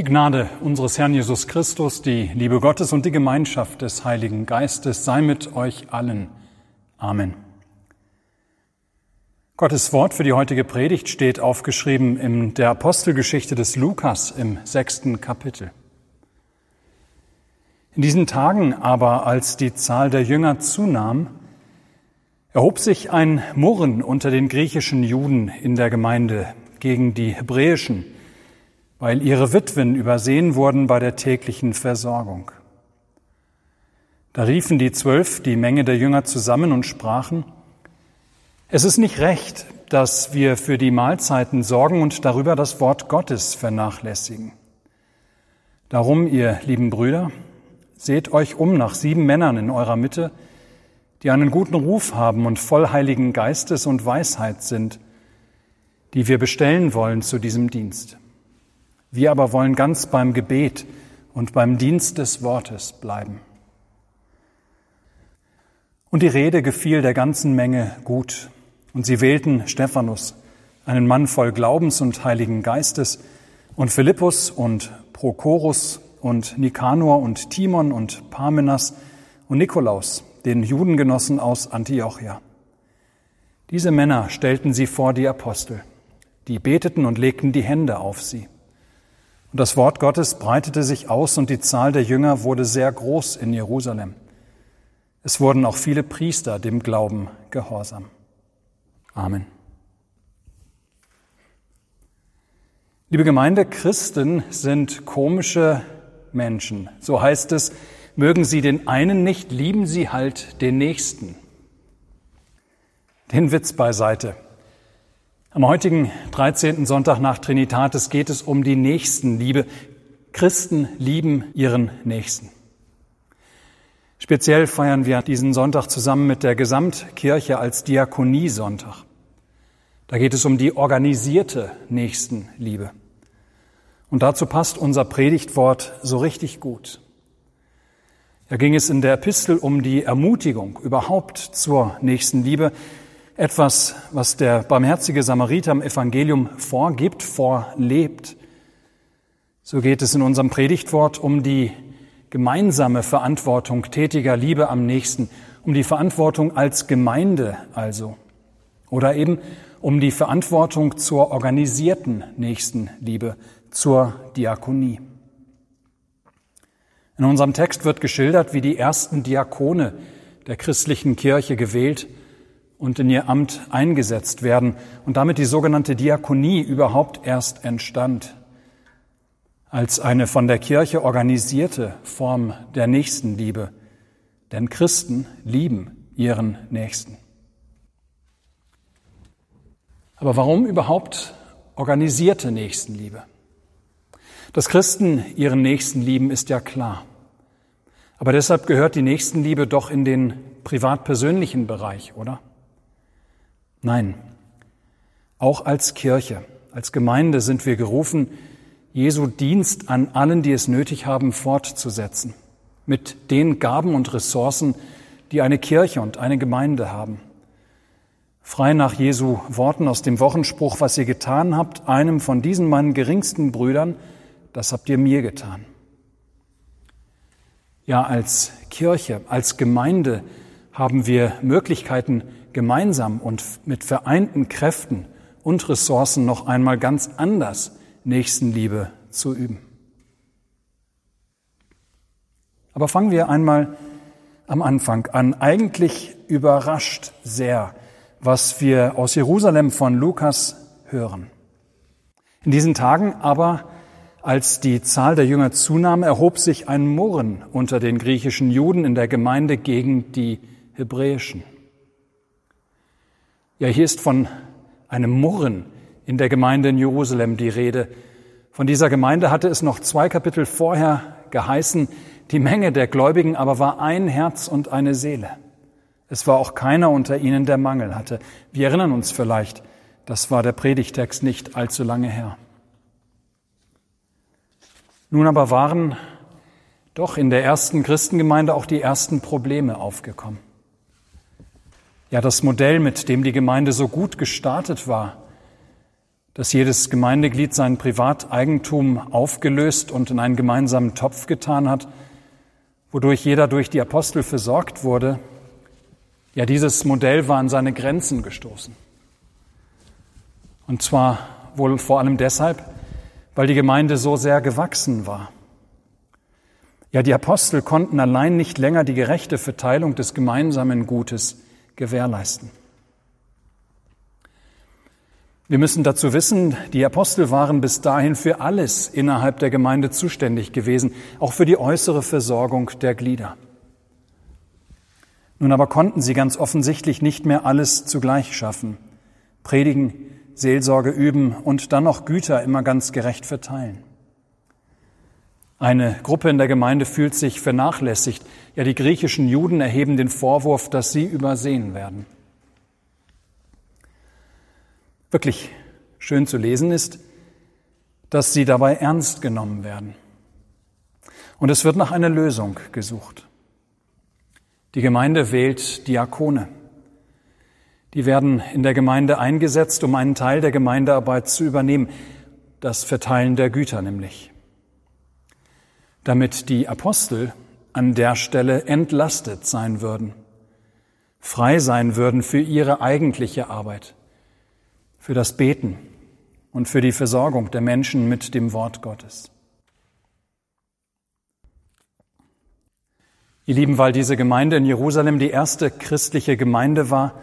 Die Gnade unseres Herrn Jesus Christus, die Liebe Gottes und die Gemeinschaft des Heiligen Geistes sei mit euch allen. Amen. Gottes Wort für die heutige Predigt steht aufgeschrieben in der Apostelgeschichte des Lukas im sechsten Kapitel. In diesen Tagen aber, als die Zahl der Jünger zunahm, erhob sich ein Murren unter den griechischen Juden in der Gemeinde gegen die hebräischen, weil ihre Witwen übersehen wurden bei der täglichen Versorgung. Da riefen die Zwölf die Menge der Jünger zusammen und sprachen, es ist nicht recht, dass wir für die Mahlzeiten sorgen und darüber das Wort Gottes vernachlässigen. Darum, ihr lieben Brüder, seht euch um nach sieben Männern in eurer Mitte, die einen guten Ruf haben und voll heiligen Geistes und Weisheit sind, die wir bestellen wollen zu diesem Dienst. Wir aber wollen ganz beim Gebet und beim Dienst des Wortes bleiben. Und die Rede gefiel der ganzen Menge gut, und sie wählten Stephanus, einen Mann voll Glaubens und Heiligen Geistes, und Philippus und Prochorus und Nikanor und Timon und Parmenas und Nikolaus, den Judengenossen aus Antiochia. Diese Männer stellten sie vor die Apostel. Die beteten und legten die Hände auf sie. Und das Wort Gottes breitete sich aus und die Zahl der Jünger wurde sehr groß in Jerusalem. Es wurden auch viele Priester dem Glauben gehorsam. Amen. Liebe Gemeinde, Christen sind komische Menschen. So heißt es, mögen sie den einen nicht, lieben sie halt den nächsten. Den Witz beiseite. Am heutigen 13. Sonntag nach Trinitatis geht es um die Nächstenliebe. Christen lieben ihren Nächsten. Speziell feiern wir diesen Sonntag zusammen mit der Gesamtkirche als Diakoniesonntag. Da geht es um die organisierte Nächstenliebe. Und dazu passt unser Predigtwort so richtig gut. Da ging es in der Epistel um die Ermutigung überhaupt zur Nächstenliebe, etwas, was der barmherzige Samariter im Evangelium vorgibt, vorlebt. So geht es in unserem Predigtwort um die gemeinsame Verantwortung tätiger Liebe am nächsten, um die Verantwortung als Gemeinde also. Oder eben um die Verantwortung zur organisierten Nächstenliebe, zur Diakonie. In unserem Text wird geschildert, wie die ersten Diakone der christlichen Kirche gewählt und in ihr Amt eingesetzt werden und damit die sogenannte Diakonie überhaupt erst entstand als eine von der Kirche organisierte Form der Nächstenliebe. Denn Christen lieben ihren Nächsten. Aber warum überhaupt organisierte Nächstenliebe? Dass Christen ihren Nächsten lieben, ist ja klar. Aber deshalb gehört die Nächstenliebe doch in den privat-persönlichen Bereich, oder? Nein, auch als Kirche, als Gemeinde sind wir gerufen, Jesu Dienst an allen, die es nötig haben, fortzusetzen, mit den Gaben und Ressourcen, die eine Kirche und eine Gemeinde haben. Frei nach Jesu Worten aus dem Wochenspruch, was ihr getan habt, einem von diesen meinen geringsten Brüdern, das habt ihr mir getan. Ja, als Kirche, als Gemeinde haben wir Möglichkeiten, gemeinsam und mit vereinten Kräften und Ressourcen noch einmal ganz anders Nächstenliebe zu üben. Aber fangen wir einmal am Anfang an. Eigentlich überrascht sehr, was wir aus Jerusalem von Lukas hören. In diesen Tagen aber, als die Zahl der Jünger zunahm, erhob sich ein Murren unter den griechischen Juden in der Gemeinde gegen die hebräischen. Ja, hier ist von einem Murren in der Gemeinde in Jerusalem die Rede. Von dieser Gemeinde hatte es noch zwei Kapitel vorher geheißen, die Menge der Gläubigen aber war ein Herz und eine Seele. Es war auch keiner unter ihnen, der Mangel hatte. Wir erinnern uns vielleicht, das war der Predigtext nicht allzu lange her. Nun aber waren doch in der ersten Christengemeinde auch die ersten Probleme aufgekommen. Ja, das Modell, mit dem die Gemeinde so gut gestartet war, dass jedes Gemeindeglied sein Privateigentum aufgelöst und in einen gemeinsamen Topf getan hat, wodurch jeder durch die Apostel versorgt wurde, ja, dieses Modell war an seine Grenzen gestoßen. Und zwar wohl vor allem deshalb, weil die Gemeinde so sehr gewachsen war. Ja, die Apostel konnten allein nicht länger die gerechte Verteilung des gemeinsamen Gutes gewährleisten. Wir müssen dazu wissen, die Apostel waren bis dahin für alles innerhalb der Gemeinde zuständig gewesen, auch für die äußere Versorgung der Glieder. Nun aber konnten sie ganz offensichtlich nicht mehr alles zugleich schaffen. Predigen, Seelsorge üben und dann noch Güter immer ganz gerecht verteilen. Eine Gruppe in der Gemeinde fühlt sich vernachlässigt. Ja, die griechischen Juden erheben den Vorwurf, dass sie übersehen werden. Wirklich schön zu lesen ist, dass sie dabei ernst genommen werden. Und es wird nach einer Lösung gesucht. Die Gemeinde wählt Diakone. Die werden in der Gemeinde eingesetzt, um einen Teil der Gemeindearbeit zu übernehmen, das Verteilen der Güter nämlich. Damit die Apostel an der Stelle entlastet sein würden, frei sein würden für ihre eigentliche Arbeit, für das Beten und für die Versorgung der Menschen mit dem Wort Gottes. Ihr Lieben, weil diese Gemeinde in Jerusalem die erste christliche Gemeinde war,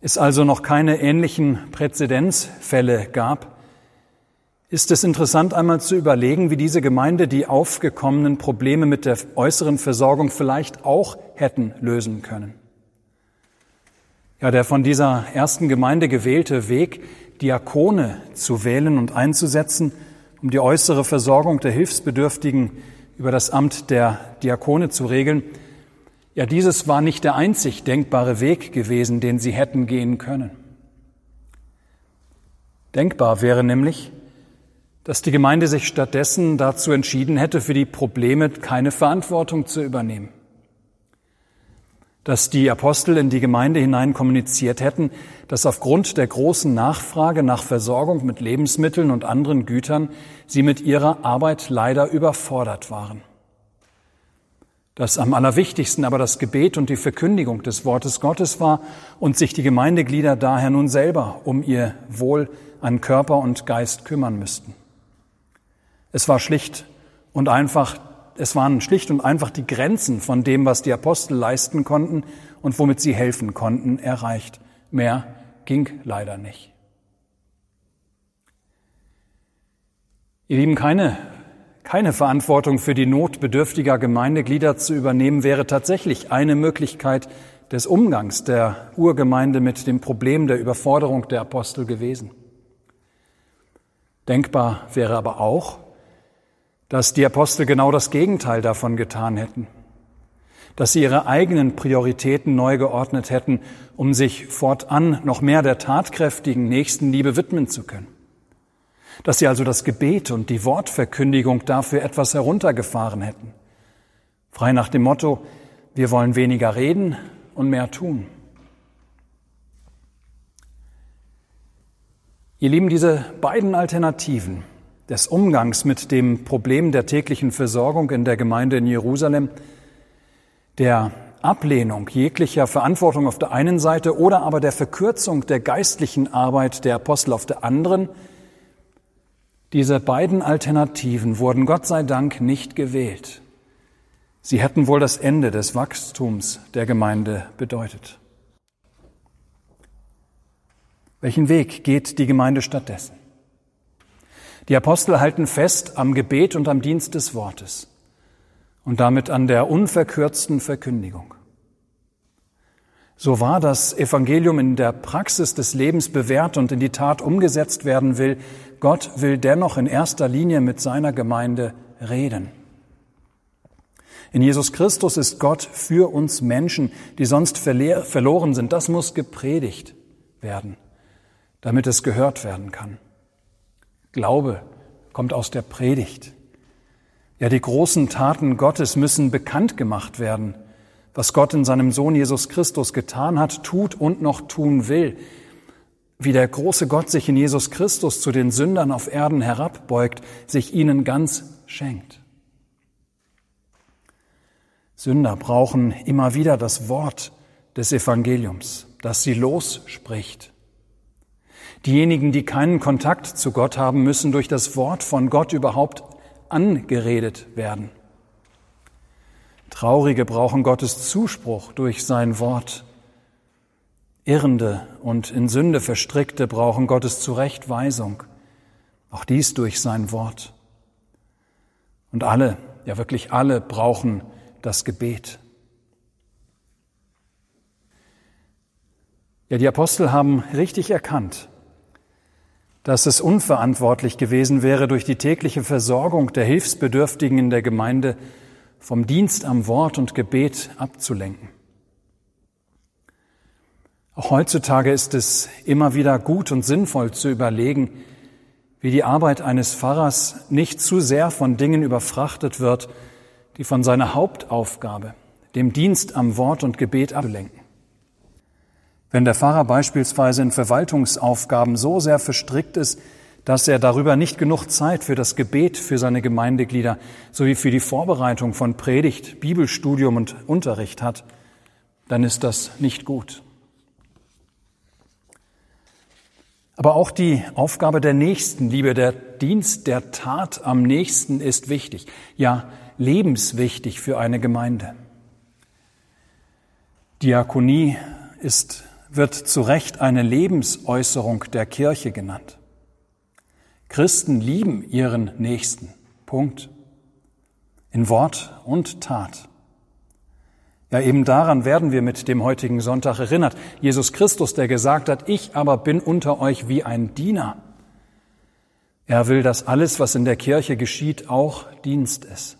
es also noch keine ähnlichen Präzedenzfälle gab, ist es interessant einmal zu überlegen, wie diese Gemeinde die aufgekommenen Probleme mit der äußeren Versorgung vielleicht auch hätten lösen können. Ja, der von dieser ersten Gemeinde gewählte Weg, Diakone zu wählen und einzusetzen, um die äußere Versorgung der Hilfsbedürftigen über das Amt der Diakone zu regeln, ja, dieses war nicht der einzig denkbare Weg gewesen, den sie hätten gehen können. Denkbar wäre nämlich, dass die Gemeinde sich stattdessen dazu entschieden hätte, für die Probleme keine Verantwortung zu übernehmen. Dass die Apostel in die Gemeinde hinein kommuniziert hätten, dass aufgrund der großen Nachfrage nach Versorgung mit Lebensmitteln und anderen Gütern sie mit ihrer Arbeit leider überfordert waren dass am allerwichtigsten aber das Gebet und die Verkündigung des Wortes Gottes war und sich die Gemeindeglieder daher nun selber um ihr Wohl an Körper und Geist kümmern müssten. Es war schlicht und einfach, es waren schlicht und einfach die Grenzen von dem, was die Apostel leisten konnten und womit sie helfen konnten, erreicht. Mehr ging leider nicht. Ihr Lieben, keine keine Verantwortung für die Not bedürftiger Gemeindeglieder zu übernehmen, wäre tatsächlich eine Möglichkeit des Umgangs der Urgemeinde mit dem Problem der Überforderung der Apostel gewesen. Denkbar wäre aber auch, dass die Apostel genau das Gegenteil davon getan hätten, dass sie ihre eigenen Prioritäten neu geordnet hätten, um sich fortan noch mehr der tatkräftigen Nächstenliebe widmen zu können dass sie also das Gebet und die Wortverkündigung dafür etwas heruntergefahren hätten. Frei nach dem Motto, wir wollen weniger reden und mehr tun. Ihr Lieben, diese beiden Alternativen des Umgangs mit dem Problem der täglichen Versorgung in der Gemeinde in Jerusalem, der Ablehnung jeglicher Verantwortung auf der einen Seite oder aber der Verkürzung der geistlichen Arbeit der Apostel auf der anderen, diese beiden Alternativen wurden Gott sei Dank nicht gewählt. Sie hätten wohl das Ende des Wachstums der Gemeinde bedeutet. Welchen Weg geht die Gemeinde stattdessen? Die Apostel halten fest am Gebet und am Dienst des Wortes und damit an der unverkürzten Verkündigung. So wahr das Evangelium in der Praxis des Lebens bewährt und in die Tat umgesetzt werden will, Gott will dennoch in erster Linie mit seiner Gemeinde reden. In Jesus Christus ist Gott für uns Menschen, die sonst verloren sind. Das muss gepredigt werden, damit es gehört werden kann. Glaube kommt aus der Predigt. Ja, die großen Taten Gottes müssen bekannt gemacht werden was Gott in seinem Sohn Jesus Christus getan hat, tut und noch tun will. wie der große Gott sich in Jesus Christus zu den Sündern auf Erden herabbeugt, sich ihnen ganz schenkt. Sünder brauchen immer wieder das Wort des Evangeliums, das sie losspricht. Diejenigen, die keinen Kontakt zu Gott haben, müssen durch das Wort von Gott überhaupt angeredet werden. Traurige brauchen Gottes Zuspruch durch sein Wort. Irrende und in Sünde verstrickte brauchen Gottes Zurechtweisung, auch dies durch sein Wort. Und alle, ja wirklich alle brauchen das Gebet. Ja, die Apostel haben richtig erkannt, dass es unverantwortlich gewesen wäre, durch die tägliche Versorgung der Hilfsbedürftigen in der Gemeinde vom Dienst am Wort und Gebet abzulenken. Auch heutzutage ist es immer wieder gut und sinnvoll zu überlegen, wie die Arbeit eines Pfarrers nicht zu sehr von Dingen überfrachtet wird, die von seiner Hauptaufgabe, dem Dienst am Wort und Gebet ablenken. Wenn der Pfarrer beispielsweise in Verwaltungsaufgaben so sehr verstrickt ist, dass er darüber nicht genug Zeit für das Gebet für seine Gemeindeglieder sowie für die Vorbereitung von Predigt, Bibelstudium und Unterricht hat, dann ist das nicht gut. Aber auch die Aufgabe der Nächstenliebe, der Dienst der Tat am nächsten ist wichtig, ja lebenswichtig für eine Gemeinde. Diakonie ist, wird zu Recht eine Lebensäußerung der Kirche genannt. Christen lieben ihren Nächsten. Punkt. In Wort und Tat. Ja, eben daran werden wir mit dem heutigen Sonntag erinnert. Jesus Christus, der gesagt hat, ich aber bin unter euch wie ein Diener. Er will, dass alles, was in der Kirche geschieht, auch Dienst ist.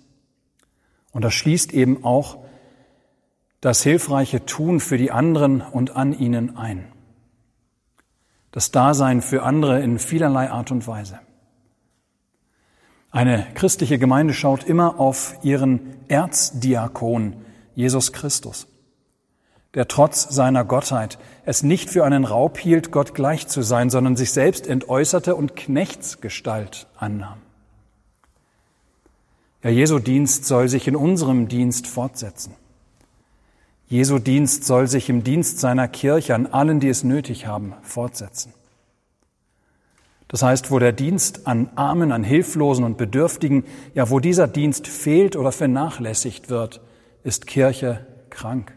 Und das schließt eben auch das hilfreiche Tun für die anderen und an ihnen ein das Dasein für andere in vielerlei Art und Weise. Eine christliche Gemeinde schaut immer auf ihren Erzdiakon, Jesus Christus, der trotz seiner Gottheit es nicht für einen Raub hielt, Gott gleich zu sein, sondern sich selbst entäußerte und Knechtsgestalt annahm. Ja, Jesu Dienst soll sich in unserem Dienst fortsetzen. Jesu Dienst soll sich im Dienst seiner Kirche an allen, die es nötig haben, fortsetzen. Das heißt, wo der Dienst an Armen, an Hilflosen und Bedürftigen, ja, wo dieser Dienst fehlt oder vernachlässigt wird, ist Kirche krank.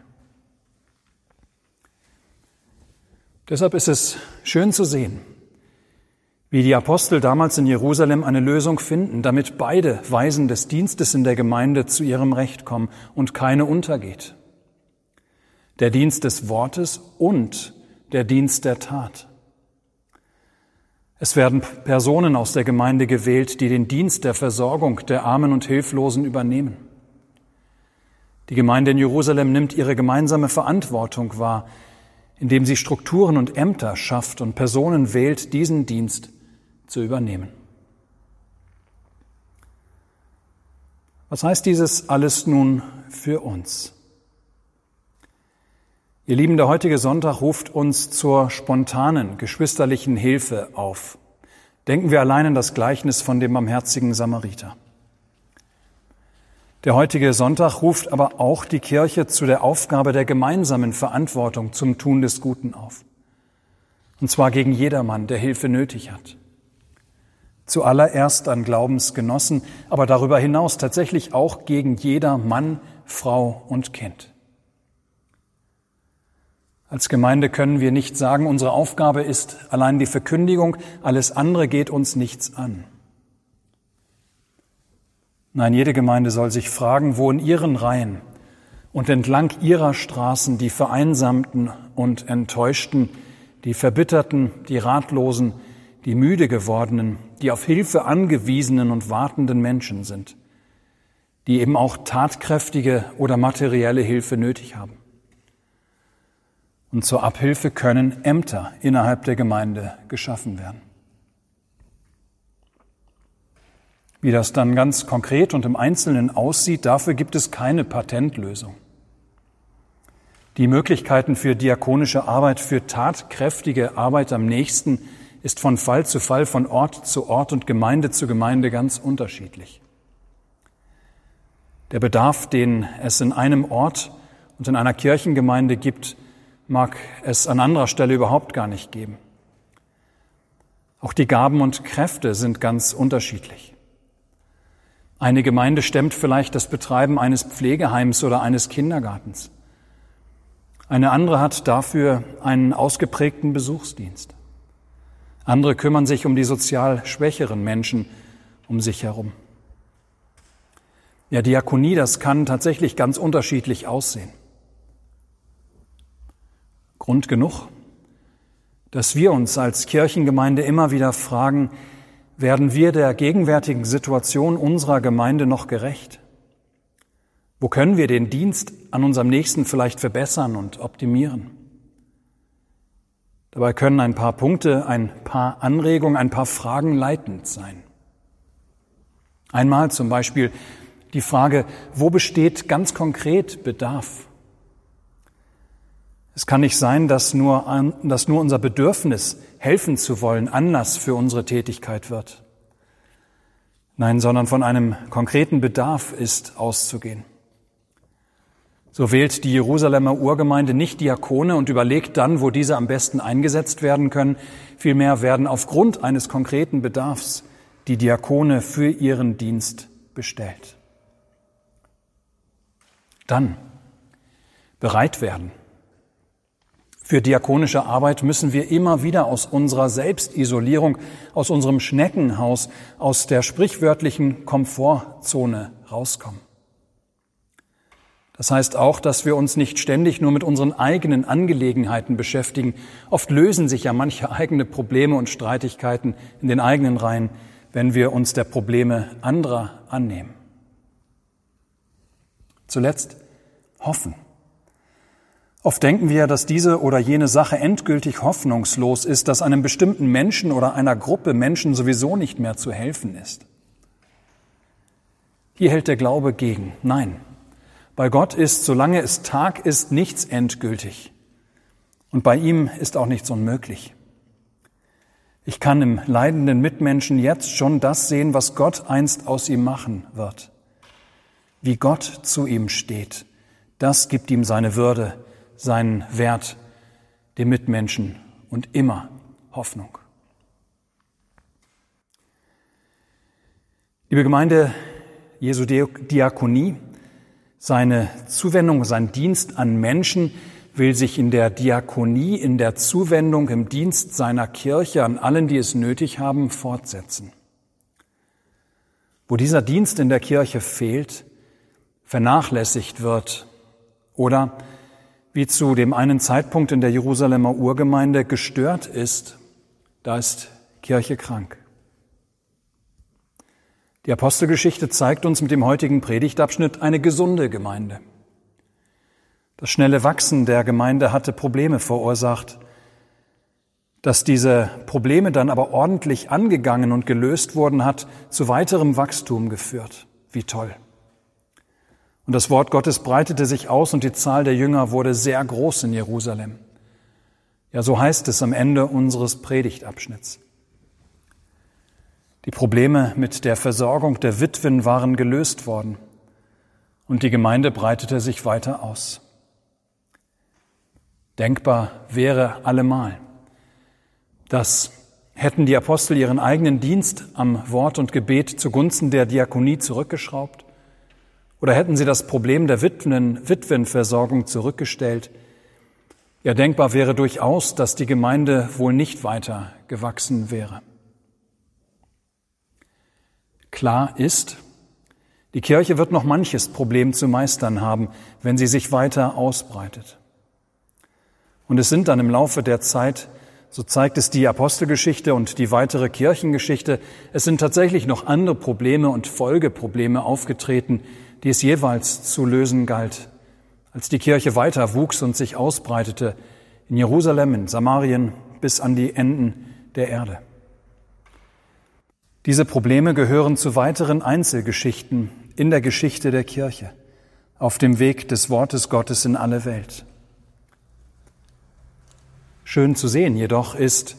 Deshalb ist es schön zu sehen, wie die Apostel damals in Jerusalem eine Lösung finden, damit beide Weisen des Dienstes in der Gemeinde zu ihrem Recht kommen und keine untergeht der Dienst des Wortes und der Dienst der Tat. Es werden Personen aus der Gemeinde gewählt, die den Dienst der Versorgung der Armen und Hilflosen übernehmen. Die Gemeinde in Jerusalem nimmt ihre gemeinsame Verantwortung wahr, indem sie Strukturen und Ämter schafft und Personen wählt, diesen Dienst zu übernehmen. Was heißt dieses alles nun für uns? Ihr Lieben, der heutige Sonntag ruft uns zur spontanen, geschwisterlichen Hilfe auf. Denken wir allein an das Gleichnis von dem barmherzigen Samariter. Der heutige Sonntag ruft aber auch die Kirche zu der Aufgabe der gemeinsamen Verantwortung zum Tun des Guten auf. Und zwar gegen jedermann, der Hilfe nötig hat. Zuallererst an Glaubensgenossen, aber darüber hinaus tatsächlich auch gegen jeder Mann, Frau und Kind. Als Gemeinde können wir nicht sagen, unsere Aufgabe ist allein die Verkündigung, alles andere geht uns nichts an. Nein, jede Gemeinde soll sich fragen, wo in ihren Reihen und entlang ihrer Straßen die Vereinsamten und Enttäuschten, die Verbitterten, die Ratlosen, die müde gewordenen, die auf Hilfe angewiesenen und wartenden Menschen sind, die eben auch tatkräftige oder materielle Hilfe nötig haben. Und zur Abhilfe können Ämter innerhalb der Gemeinde geschaffen werden. Wie das dann ganz konkret und im Einzelnen aussieht, dafür gibt es keine Patentlösung. Die Möglichkeiten für diakonische Arbeit, für tatkräftige Arbeit am nächsten ist von Fall zu Fall, von Ort zu Ort und Gemeinde zu Gemeinde ganz unterschiedlich. Der Bedarf, den es in einem Ort und in einer Kirchengemeinde gibt, mag es an anderer Stelle überhaupt gar nicht geben. Auch die Gaben und Kräfte sind ganz unterschiedlich. Eine Gemeinde stemmt vielleicht das Betreiben eines Pflegeheims oder eines Kindergartens. Eine andere hat dafür einen ausgeprägten Besuchsdienst. Andere kümmern sich um die sozial schwächeren Menschen um sich herum. Ja, Diakonie, das kann tatsächlich ganz unterschiedlich aussehen. Grund genug, dass wir uns als Kirchengemeinde immer wieder fragen, werden wir der gegenwärtigen Situation unserer Gemeinde noch gerecht? Wo können wir den Dienst an unserem Nächsten vielleicht verbessern und optimieren? Dabei können ein paar Punkte, ein paar Anregungen, ein paar Fragen leitend sein. Einmal zum Beispiel die Frage, wo besteht ganz konkret Bedarf? Es kann nicht sein, dass nur, dass nur unser Bedürfnis, helfen zu wollen, Anlass für unsere Tätigkeit wird. Nein, sondern von einem konkreten Bedarf ist auszugehen. So wählt die Jerusalemer Urgemeinde nicht Diakone und überlegt dann, wo diese am besten eingesetzt werden können. Vielmehr werden aufgrund eines konkreten Bedarfs die Diakone für ihren Dienst bestellt. Dann bereit werden. Für diakonische Arbeit müssen wir immer wieder aus unserer Selbstisolierung, aus unserem Schneckenhaus, aus der sprichwörtlichen Komfortzone rauskommen. Das heißt auch, dass wir uns nicht ständig nur mit unseren eigenen Angelegenheiten beschäftigen. Oft lösen sich ja manche eigene Probleme und Streitigkeiten in den eigenen Reihen, wenn wir uns der Probleme anderer annehmen. Zuletzt hoffen. Oft denken wir, dass diese oder jene Sache endgültig hoffnungslos ist, dass einem bestimmten Menschen oder einer Gruppe Menschen sowieso nicht mehr zu helfen ist. Hier hält der Glaube gegen. Nein, bei Gott ist, solange es Tag ist, nichts endgültig. Und bei ihm ist auch nichts unmöglich. Ich kann im leidenden Mitmenschen jetzt schon das sehen, was Gott einst aus ihm machen wird. Wie Gott zu ihm steht, das gibt ihm seine Würde, seinen Wert, dem Mitmenschen und immer Hoffnung. Liebe Gemeinde Jesu Diakonie, seine Zuwendung, sein Dienst an Menschen will sich in der Diakonie, in der Zuwendung, im Dienst seiner Kirche an allen, die es nötig haben, fortsetzen. Wo dieser Dienst in der Kirche fehlt, vernachlässigt wird oder wie zu dem einen Zeitpunkt in der Jerusalemer Urgemeinde gestört ist, da ist Kirche krank. Die Apostelgeschichte zeigt uns mit dem heutigen Predigtabschnitt eine gesunde Gemeinde. Das schnelle Wachsen der Gemeinde hatte Probleme verursacht. Dass diese Probleme dann aber ordentlich angegangen und gelöst wurden, hat zu weiterem Wachstum geführt. Wie toll. Und das Wort Gottes breitete sich aus und die Zahl der Jünger wurde sehr groß in Jerusalem. Ja, so heißt es am Ende unseres Predigtabschnitts. Die Probleme mit der Versorgung der Witwen waren gelöst worden und die Gemeinde breitete sich weiter aus. Denkbar wäre allemal, dass hätten die Apostel ihren eigenen Dienst am Wort und Gebet zugunsten der Diakonie zurückgeschraubt oder hätten sie das Problem der Witwen, Witwenversorgung zurückgestellt, ja denkbar wäre durchaus, dass die Gemeinde wohl nicht weiter gewachsen wäre. Klar ist, die Kirche wird noch manches Problem zu meistern haben, wenn sie sich weiter ausbreitet. Und es sind dann im Laufe der Zeit, so zeigt es die Apostelgeschichte und die weitere Kirchengeschichte, es sind tatsächlich noch andere Probleme und Folgeprobleme aufgetreten, die es jeweils zu lösen galt, als die Kirche weiter wuchs und sich ausbreitete in Jerusalem, in Samarien bis an die Enden der Erde. Diese Probleme gehören zu weiteren Einzelgeschichten in der Geschichte der Kirche auf dem Weg des Wortes Gottes in alle Welt. Schön zu sehen jedoch ist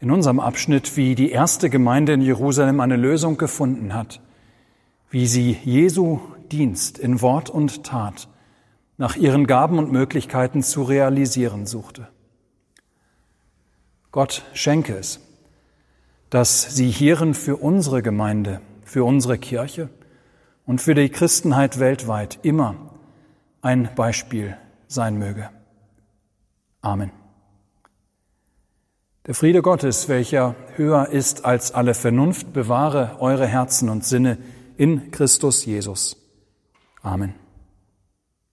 in unserem Abschnitt, wie die erste Gemeinde in Jerusalem eine Lösung gefunden hat, wie sie Jesu Dienst in Wort und Tat nach ihren Gaben und Möglichkeiten zu realisieren suchte. Gott schenke es, dass sie hierin für unsere Gemeinde, für unsere Kirche und für die Christenheit weltweit immer ein Beispiel sein möge. Amen. Der Friede Gottes, welcher höher ist als alle Vernunft, bewahre eure Herzen und Sinne in Christus Jesus. Amen.